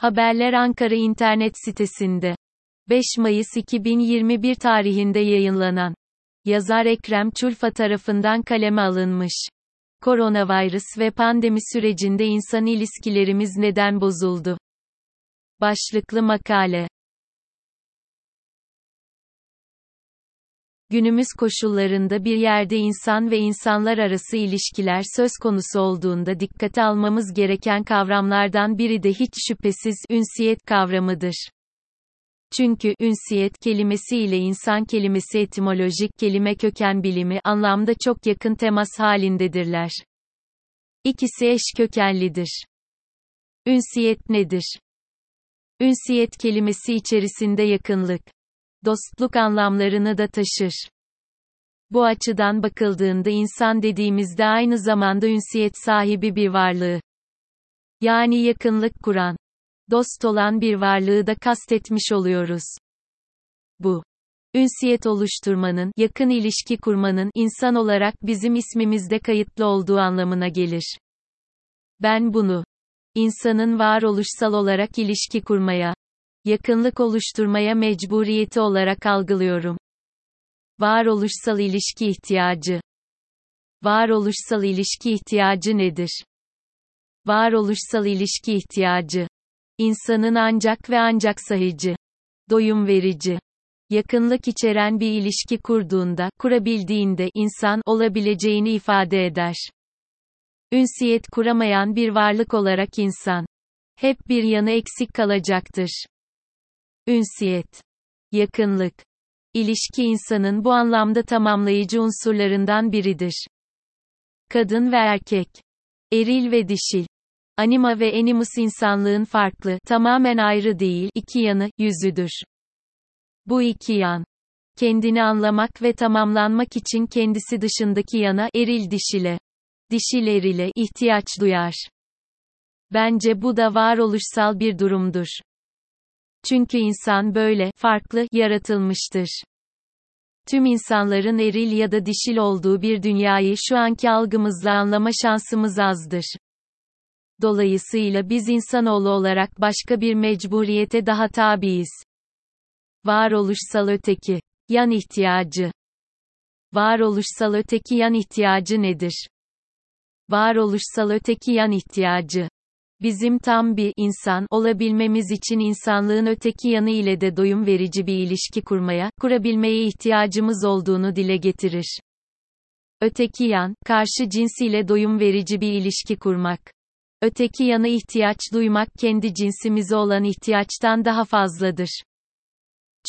Haberler Ankara internet sitesinde 5 Mayıs 2021 tarihinde yayınlanan yazar Ekrem Çulfa tarafından kaleme alınmış. Koronavirüs ve pandemi sürecinde insan ilişkilerimiz neden bozuldu? Başlıklı makale Günümüz koşullarında bir yerde insan ve insanlar arası ilişkiler söz konusu olduğunda dikkate almamız gereken kavramlardan biri de hiç şüphesiz ünsiyet kavramıdır. Çünkü ünsiyet kelimesi ile insan kelimesi etimolojik kelime köken bilimi anlamda çok yakın temas halindedirler. İkisi eş kökenlidir. Ünsiyet nedir? Ünsiyet kelimesi içerisinde yakınlık, dostluk anlamlarını da taşır. Bu açıdan bakıldığında insan dediğimizde aynı zamanda ünsiyet sahibi bir varlığı. Yani yakınlık kuran, dost olan bir varlığı da kastetmiş oluyoruz. Bu ünsiyet oluşturmanın, yakın ilişki kurmanın insan olarak bizim ismimizde kayıtlı olduğu anlamına gelir. Ben bunu insanın varoluşsal olarak ilişki kurmaya, yakınlık oluşturmaya mecburiyeti olarak algılıyorum. Varoluşsal ilişki ihtiyacı. Varoluşsal ilişki ihtiyacı nedir? Varoluşsal ilişki ihtiyacı. İnsanın ancak ve ancak sahici, doyum verici, yakınlık içeren bir ilişki kurduğunda, kurabildiğinde insan olabileceğini ifade eder. Ünsiyet kuramayan bir varlık olarak insan hep bir yanı eksik kalacaktır. Ünsiyet, yakınlık, ilişki insanın bu anlamda tamamlayıcı unsurlarından biridir. Kadın ve erkek, eril ve dişil, anima ve animus insanlığın farklı, tamamen ayrı değil, iki yanı, yüzüdür. Bu iki yan, kendini anlamak ve tamamlanmak için kendisi dışındaki yana, eril dişile, dişil erile, ihtiyaç duyar. Bence bu da varoluşsal bir durumdur. Çünkü insan böyle, farklı, yaratılmıştır. Tüm insanların eril ya da dişil olduğu bir dünyayı şu anki algımızla anlama şansımız azdır. Dolayısıyla biz insanoğlu olarak başka bir mecburiyete daha tabiiz. Varoluşsal öteki, yan ihtiyacı. Varoluşsal öteki yan ihtiyacı nedir? Varoluşsal öteki yan ihtiyacı Bizim tam bir insan olabilmemiz için insanlığın öteki yanı ile de doyum verici bir ilişki kurmaya, kurabilmeye ihtiyacımız olduğunu dile getirir. Öteki yan, karşı cins ile doyum verici bir ilişki kurmak. Öteki yana ihtiyaç duymak kendi cinsimize olan ihtiyaçtan daha fazladır.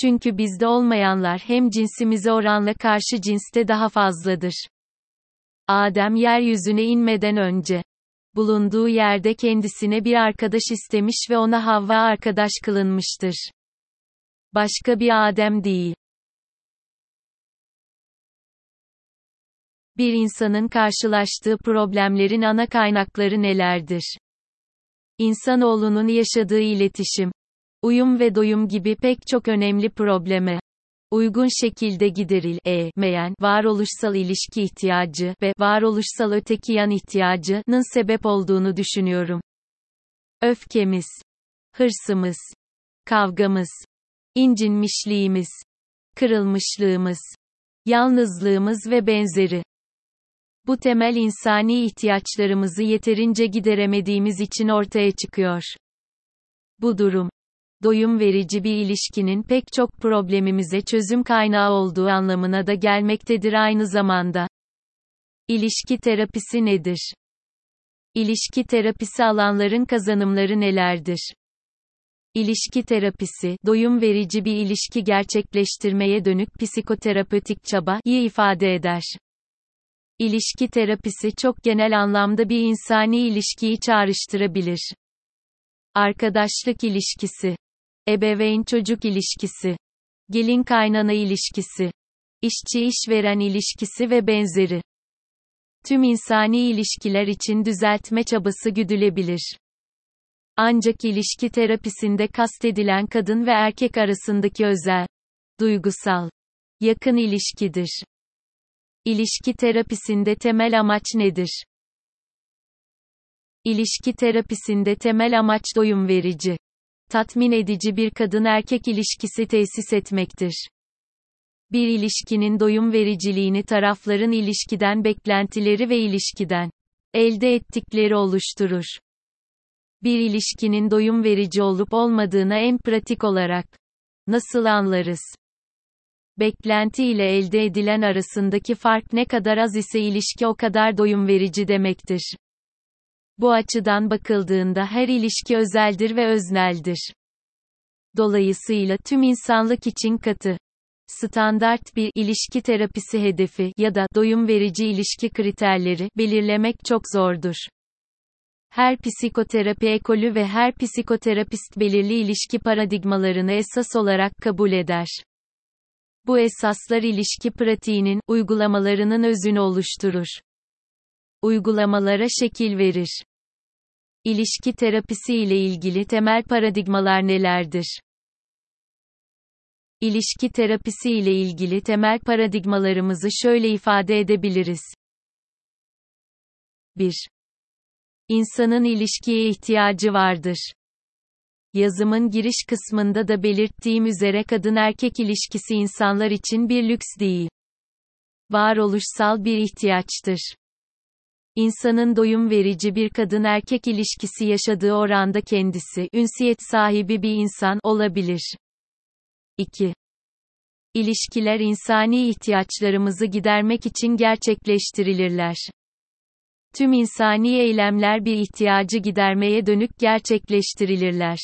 Çünkü bizde olmayanlar hem cinsimize oranla karşı cinste daha fazladır. Adem yeryüzüne inmeden önce bulunduğu yerde kendisine bir arkadaş istemiş ve ona Havva arkadaş kılınmıştır. Başka bir Adem değil. Bir insanın karşılaştığı problemlerin ana kaynakları nelerdir? İnsanoğlunun yaşadığı iletişim, uyum ve doyum gibi pek çok önemli probleme uygun şekilde giderilmeyen varoluşsal ilişki ihtiyacı ve varoluşsal öteki yan ihtiyacının sebep olduğunu düşünüyorum. Öfkemiz, hırsımız, kavgamız, incinmişliğimiz, kırılmışlığımız, yalnızlığımız ve benzeri. Bu temel insani ihtiyaçlarımızı yeterince gideremediğimiz için ortaya çıkıyor. Bu durum doyum verici bir ilişkinin pek çok problemimize çözüm kaynağı olduğu anlamına da gelmektedir aynı zamanda. İlişki terapisi nedir? İlişki terapisi alanların kazanımları nelerdir? İlişki terapisi, doyum verici bir ilişki gerçekleştirmeye dönük psikoterapötik çabayı ifade eder. İlişki terapisi çok genel anlamda bir insani ilişkiyi çağrıştırabilir. Arkadaşlık ilişkisi Ebeveyn-çocuk ilişkisi, gelin kaynana ilişkisi, işçi-işveren ilişkisi ve benzeri. Tüm insani ilişkiler için düzeltme çabası güdülebilir. Ancak ilişki terapisinde kastedilen kadın ve erkek arasındaki özel, duygusal, yakın ilişkidir. İlişki terapisinde temel amaç nedir? İlişki terapisinde temel amaç doyum verici tatmin edici bir kadın-erkek ilişkisi tesis etmektir. Bir ilişkinin doyum vericiliğini tarafların ilişkiden beklentileri ve ilişkiden elde ettikleri oluşturur. Bir ilişkinin doyum verici olup olmadığına en pratik olarak nasıl anlarız? Beklenti ile elde edilen arasındaki fark ne kadar az ise ilişki o kadar doyum verici demektir. Bu açıdan bakıldığında her ilişki özeldir ve özneldir. Dolayısıyla tüm insanlık için katı, standart bir ilişki terapisi hedefi ya da doyum verici ilişki kriterleri belirlemek çok zordur. Her psikoterapi ekolü ve her psikoterapist belirli ilişki paradigmalarını esas olarak kabul eder. Bu esaslar ilişki pratiğinin, uygulamalarının özünü oluşturur. Uygulamalara şekil verir. İlişki terapisi ile ilgili temel paradigmalar nelerdir? İlişki terapisi ile ilgili temel paradigmalarımızı şöyle ifade edebiliriz. 1. İnsanın ilişkiye ihtiyacı vardır. Yazımın giriş kısmında da belirttiğim üzere kadın-erkek ilişkisi insanlar için bir lüks değil. Varoluşsal bir ihtiyaçtır. İnsanın doyum verici bir kadın-erkek ilişkisi yaşadığı oranda kendisi, ünsiyet sahibi bir insan olabilir. 2. İlişkiler insani ihtiyaçlarımızı gidermek için gerçekleştirilirler. Tüm insani eylemler bir ihtiyacı gidermeye dönük gerçekleştirilirler.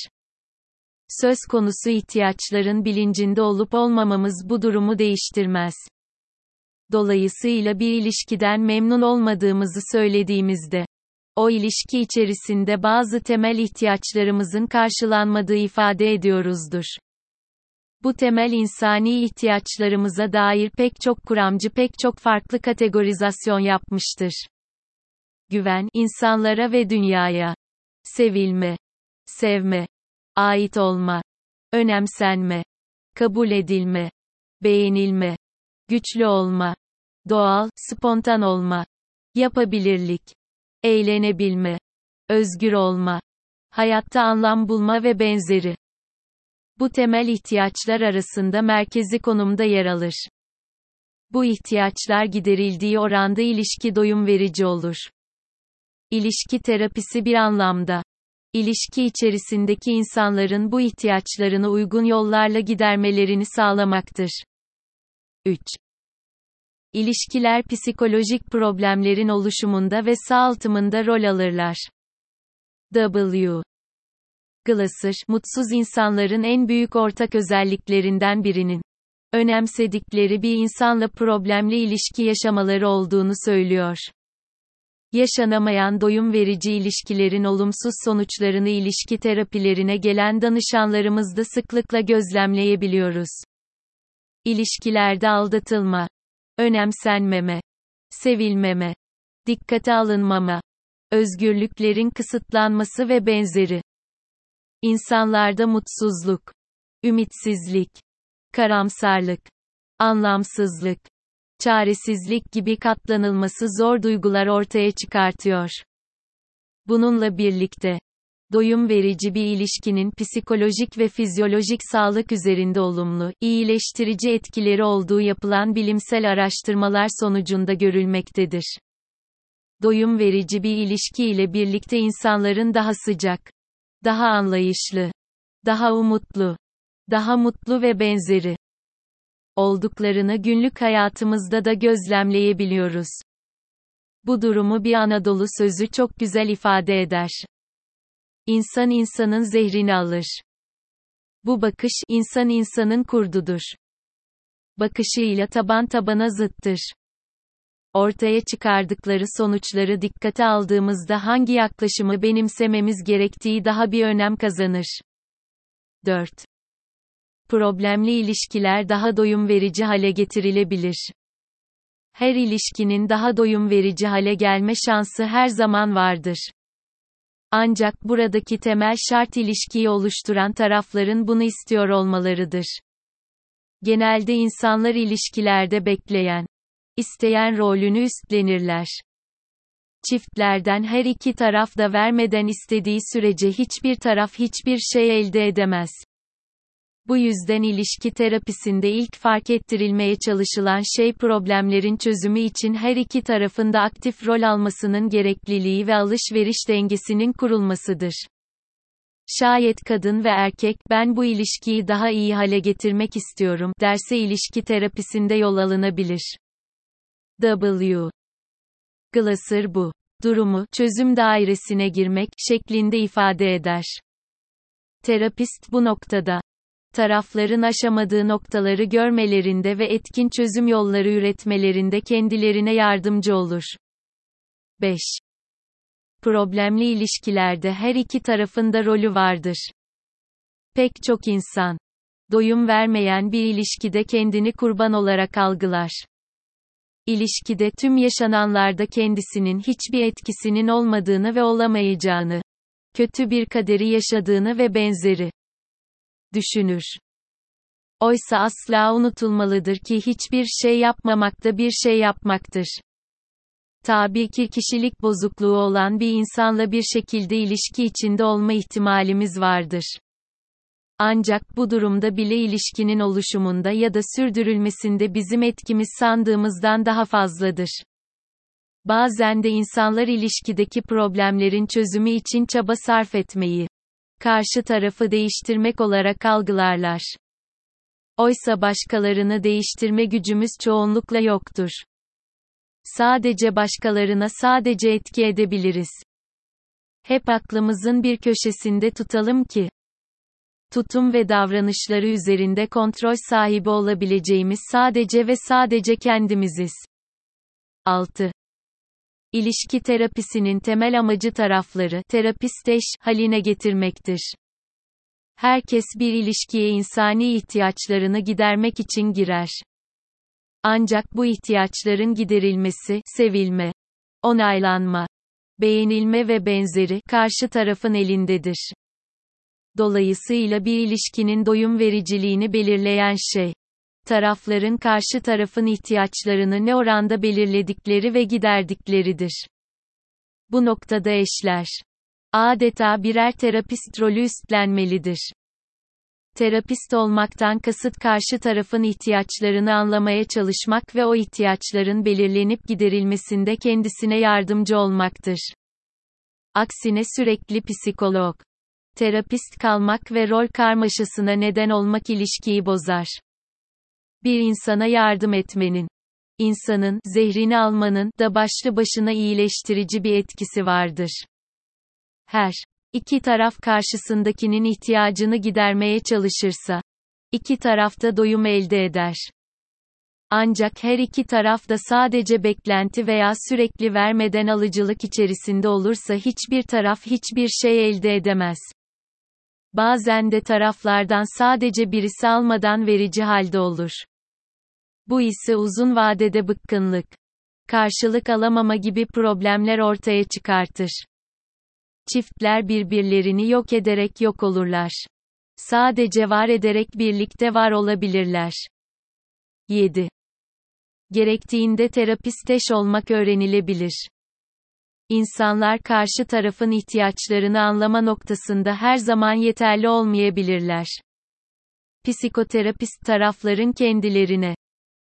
Söz konusu ihtiyaçların bilincinde olup olmamamız bu durumu değiştirmez. Dolayısıyla bir ilişkiden memnun olmadığımızı söylediğimizde, o ilişki içerisinde bazı temel ihtiyaçlarımızın karşılanmadığı ifade ediyoruzdur. Bu temel insani ihtiyaçlarımıza dair pek çok kuramcı pek çok farklı kategorizasyon yapmıştır. Güven, insanlara ve dünyaya. Sevilme, sevme, ait olma, önemsenme, kabul edilme, beğenilme, güçlü olma, doğal, spontan olma, yapabilirlik, eğlenebilme, özgür olma, hayatta anlam bulma ve benzeri. Bu temel ihtiyaçlar arasında merkezi konumda yer alır. Bu ihtiyaçlar giderildiği oranda ilişki doyum verici olur. İlişki terapisi bir anlamda ilişki içerisindeki insanların bu ihtiyaçlarını uygun yollarla gidermelerini sağlamaktır. 3. İlişkiler psikolojik problemlerin oluşumunda ve sağaltımında rol alırlar. W. Glasser, mutsuz insanların en büyük ortak özelliklerinden birinin önemsedikleri bir insanla problemli ilişki yaşamaları olduğunu söylüyor. Yaşanamayan doyum verici ilişkilerin olumsuz sonuçlarını ilişki terapilerine gelen danışanlarımızda sıklıkla gözlemleyebiliyoruz. İlişkilerde aldatılma, önemsenmeme, sevilmeme, dikkate alınmama, özgürlüklerin kısıtlanması ve benzeri. İnsanlarda mutsuzluk, ümitsizlik, karamsarlık, anlamsızlık, çaresizlik gibi katlanılması zor duygular ortaya çıkartıyor. Bununla birlikte, doyum verici bir ilişkinin psikolojik ve fizyolojik sağlık üzerinde olumlu, iyileştirici etkileri olduğu yapılan bilimsel araştırmalar sonucunda görülmektedir. Doyum verici bir ilişki ile birlikte insanların daha sıcak, daha anlayışlı, daha umutlu, daha mutlu ve benzeri olduklarını günlük hayatımızda da gözlemleyebiliyoruz. Bu durumu bir Anadolu sözü çok güzel ifade eder. İnsan insanın zehrini alır. Bu bakış insan insanın kurdudur. Bakışıyla taban tabana zıttır. Ortaya çıkardıkları sonuçları dikkate aldığımızda hangi yaklaşımı benimsememiz gerektiği daha bir önem kazanır. 4 problemli ilişkiler daha doyum verici hale getirilebilir. Her ilişkinin daha doyum verici hale gelme şansı her zaman vardır. Ancak buradaki temel şart ilişkiyi oluşturan tarafların bunu istiyor olmalarıdır. Genelde insanlar ilişkilerde bekleyen, isteyen rolünü üstlenirler. Çiftlerden her iki taraf da vermeden istediği sürece hiçbir taraf hiçbir şey elde edemez. Bu yüzden ilişki terapisinde ilk fark ettirilmeye çalışılan şey problemlerin çözümü için her iki tarafın da aktif rol almasının gerekliliği ve alışveriş dengesinin kurulmasıdır. Şayet kadın ve erkek, ben bu ilişkiyi daha iyi hale getirmek istiyorum, derse ilişki terapisinde yol alınabilir. W. Glasser bu durumu, çözüm dairesine girmek, şeklinde ifade eder. Terapist bu noktada, tarafların aşamadığı noktaları görmelerinde ve etkin çözüm yolları üretmelerinde kendilerine yardımcı olur. 5. Problemli ilişkilerde her iki tarafın da rolü vardır. Pek çok insan, doyum vermeyen bir ilişkide kendini kurban olarak algılar. İlişkide tüm yaşananlarda kendisinin hiçbir etkisinin olmadığını ve olamayacağını, kötü bir kaderi yaşadığını ve benzeri düşünür. Oysa asla unutulmalıdır ki hiçbir şey yapmamak da bir şey yapmaktır. Tabii ki kişilik bozukluğu olan bir insanla bir şekilde ilişki içinde olma ihtimalimiz vardır. Ancak bu durumda bile ilişkinin oluşumunda ya da sürdürülmesinde bizim etkimiz sandığımızdan daha fazladır. Bazen de insanlar ilişkideki problemlerin çözümü için çaba sarf etmeyi, karşı tarafı değiştirmek olarak algılarlar. Oysa başkalarını değiştirme gücümüz çoğunlukla yoktur. Sadece başkalarına sadece etki edebiliriz. Hep aklımızın bir köşesinde tutalım ki, tutum ve davranışları üzerinde kontrol sahibi olabileceğimiz sadece ve sadece kendimiziz. 6. İlişki terapisinin temel amacı tarafları terapist eş haline getirmektir. Herkes bir ilişkiye insani ihtiyaçlarını gidermek için girer. Ancak bu ihtiyaçların giderilmesi, sevilme, onaylanma, beğenilme ve benzeri karşı tarafın elindedir. Dolayısıyla bir ilişkinin doyum vericiliğini belirleyen şey tarafların karşı tarafın ihtiyaçlarını ne oranda belirledikleri ve giderdikleridir. Bu noktada eşler adeta birer terapist rolü üstlenmelidir. Terapist olmaktan kasıt karşı tarafın ihtiyaçlarını anlamaya çalışmak ve o ihtiyaçların belirlenip giderilmesinde kendisine yardımcı olmaktır. Aksine sürekli psikolog, terapist kalmak ve rol karmaşasına neden olmak ilişkiyi bozar. Bir insana yardım etmenin, insanın zehrini almanın da başlı başına iyileştirici bir etkisi vardır. Her iki taraf karşısındakinin ihtiyacını gidermeye çalışırsa, iki tarafta doyum elde eder. Ancak her iki taraf da sadece beklenti veya sürekli vermeden alıcılık içerisinde olursa hiçbir taraf hiçbir şey elde edemez. Bazen de taraflardan sadece birisi almadan verici halde olur. Bu ise uzun vadede bıkkınlık, karşılık alamama gibi problemler ortaya çıkartır. Çiftler birbirlerini yok ederek yok olurlar. Sadece var ederek birlikte var olabilirler. 7. Gerektiğinde terapist eş olmak öğrenilebilir. İnsanlar karşı tarafın ihtiyaçlarını anlama noktasında her zaman yeterli olmayabilirler. Psikoterapist tarafların kendilerine,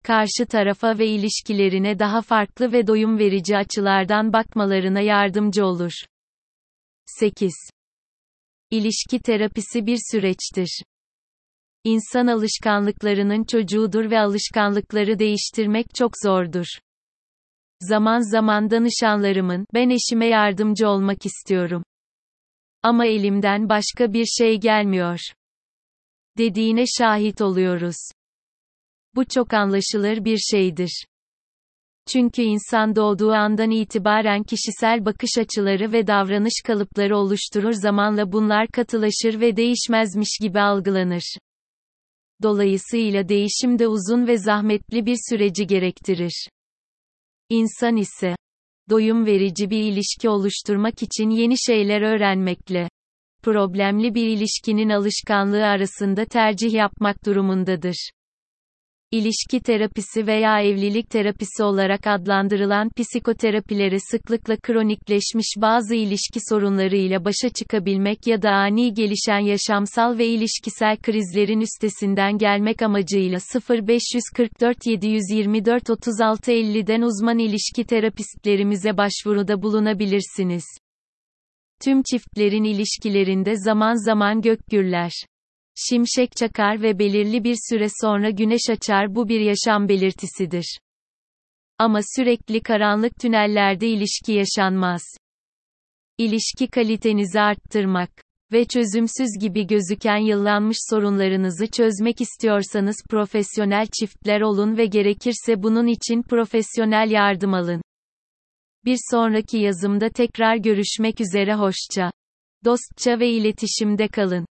karşı tarafa ve ilişkilerine daha farklı ve doyum verici açılardan bakmalarına yardımcı olur. 8. İlişki terapisi bir süreçtir. İnsan alışkanlıklarının çocuğudur ve alışkanlıkları değiştirmek çok zordur. Zaman zaman danışanlarımın, ben eşime yardımcı olmak istiyorum. Ama elimden başka bir şey gelmiyor. Dediğine şahit oluyoruz. Bu çok anlaşılır bir şeydir. Çünkü insan doğduğu andan itibaren kişisel bakış açıları ve davranış kalıpları oluşturur zamanla bunlar katılaşır ve değişmezmiş gibi algılanır. Dolayısıyla değişim de uzun ve zahmetli bir süreci gerektirir. İnsan ise doyum verici bir ilişki oluşturmak için yeni şeyler öğrenmekle problemli bir ilişkinin alışkanlığı arasında tercih yapmak durumundadır. İlişki terapisi veya evlilik terapisi olarak adlandırılan psikoterapilere sıklıkla kronikleşmiş bazı ilişki sorunlarıyla başa çıkabilmek ya da ani gelişen yaşamsal ve ilişkisel krizlerin üstesinden gelmek amacıyla 0544 724 36 50'den uzman ilişki terapistlerimize başvuruda bulunabilirsiniz. Tüm çiftlerin ilişkilerinde zaman zaman gök gürler. Şimşek çakar ve belirli bir süre sonra güneş açar bu bir yaşam belirtisidir. Ama sürekli karanlık tünellerde ilişki yaşanmaz. İlişki kalitenizi arttırmak ve çözümsüz gibi gözüken yıllanmış sorunlarınızı çözmek istiyorsanız profesyonel çiftler olun ve gerekirse bunun için profesyonel yardım alın. Bir sonraki yazımda tekrar görüşmek üzere hoşça. Dostça ve iletişimde kalın.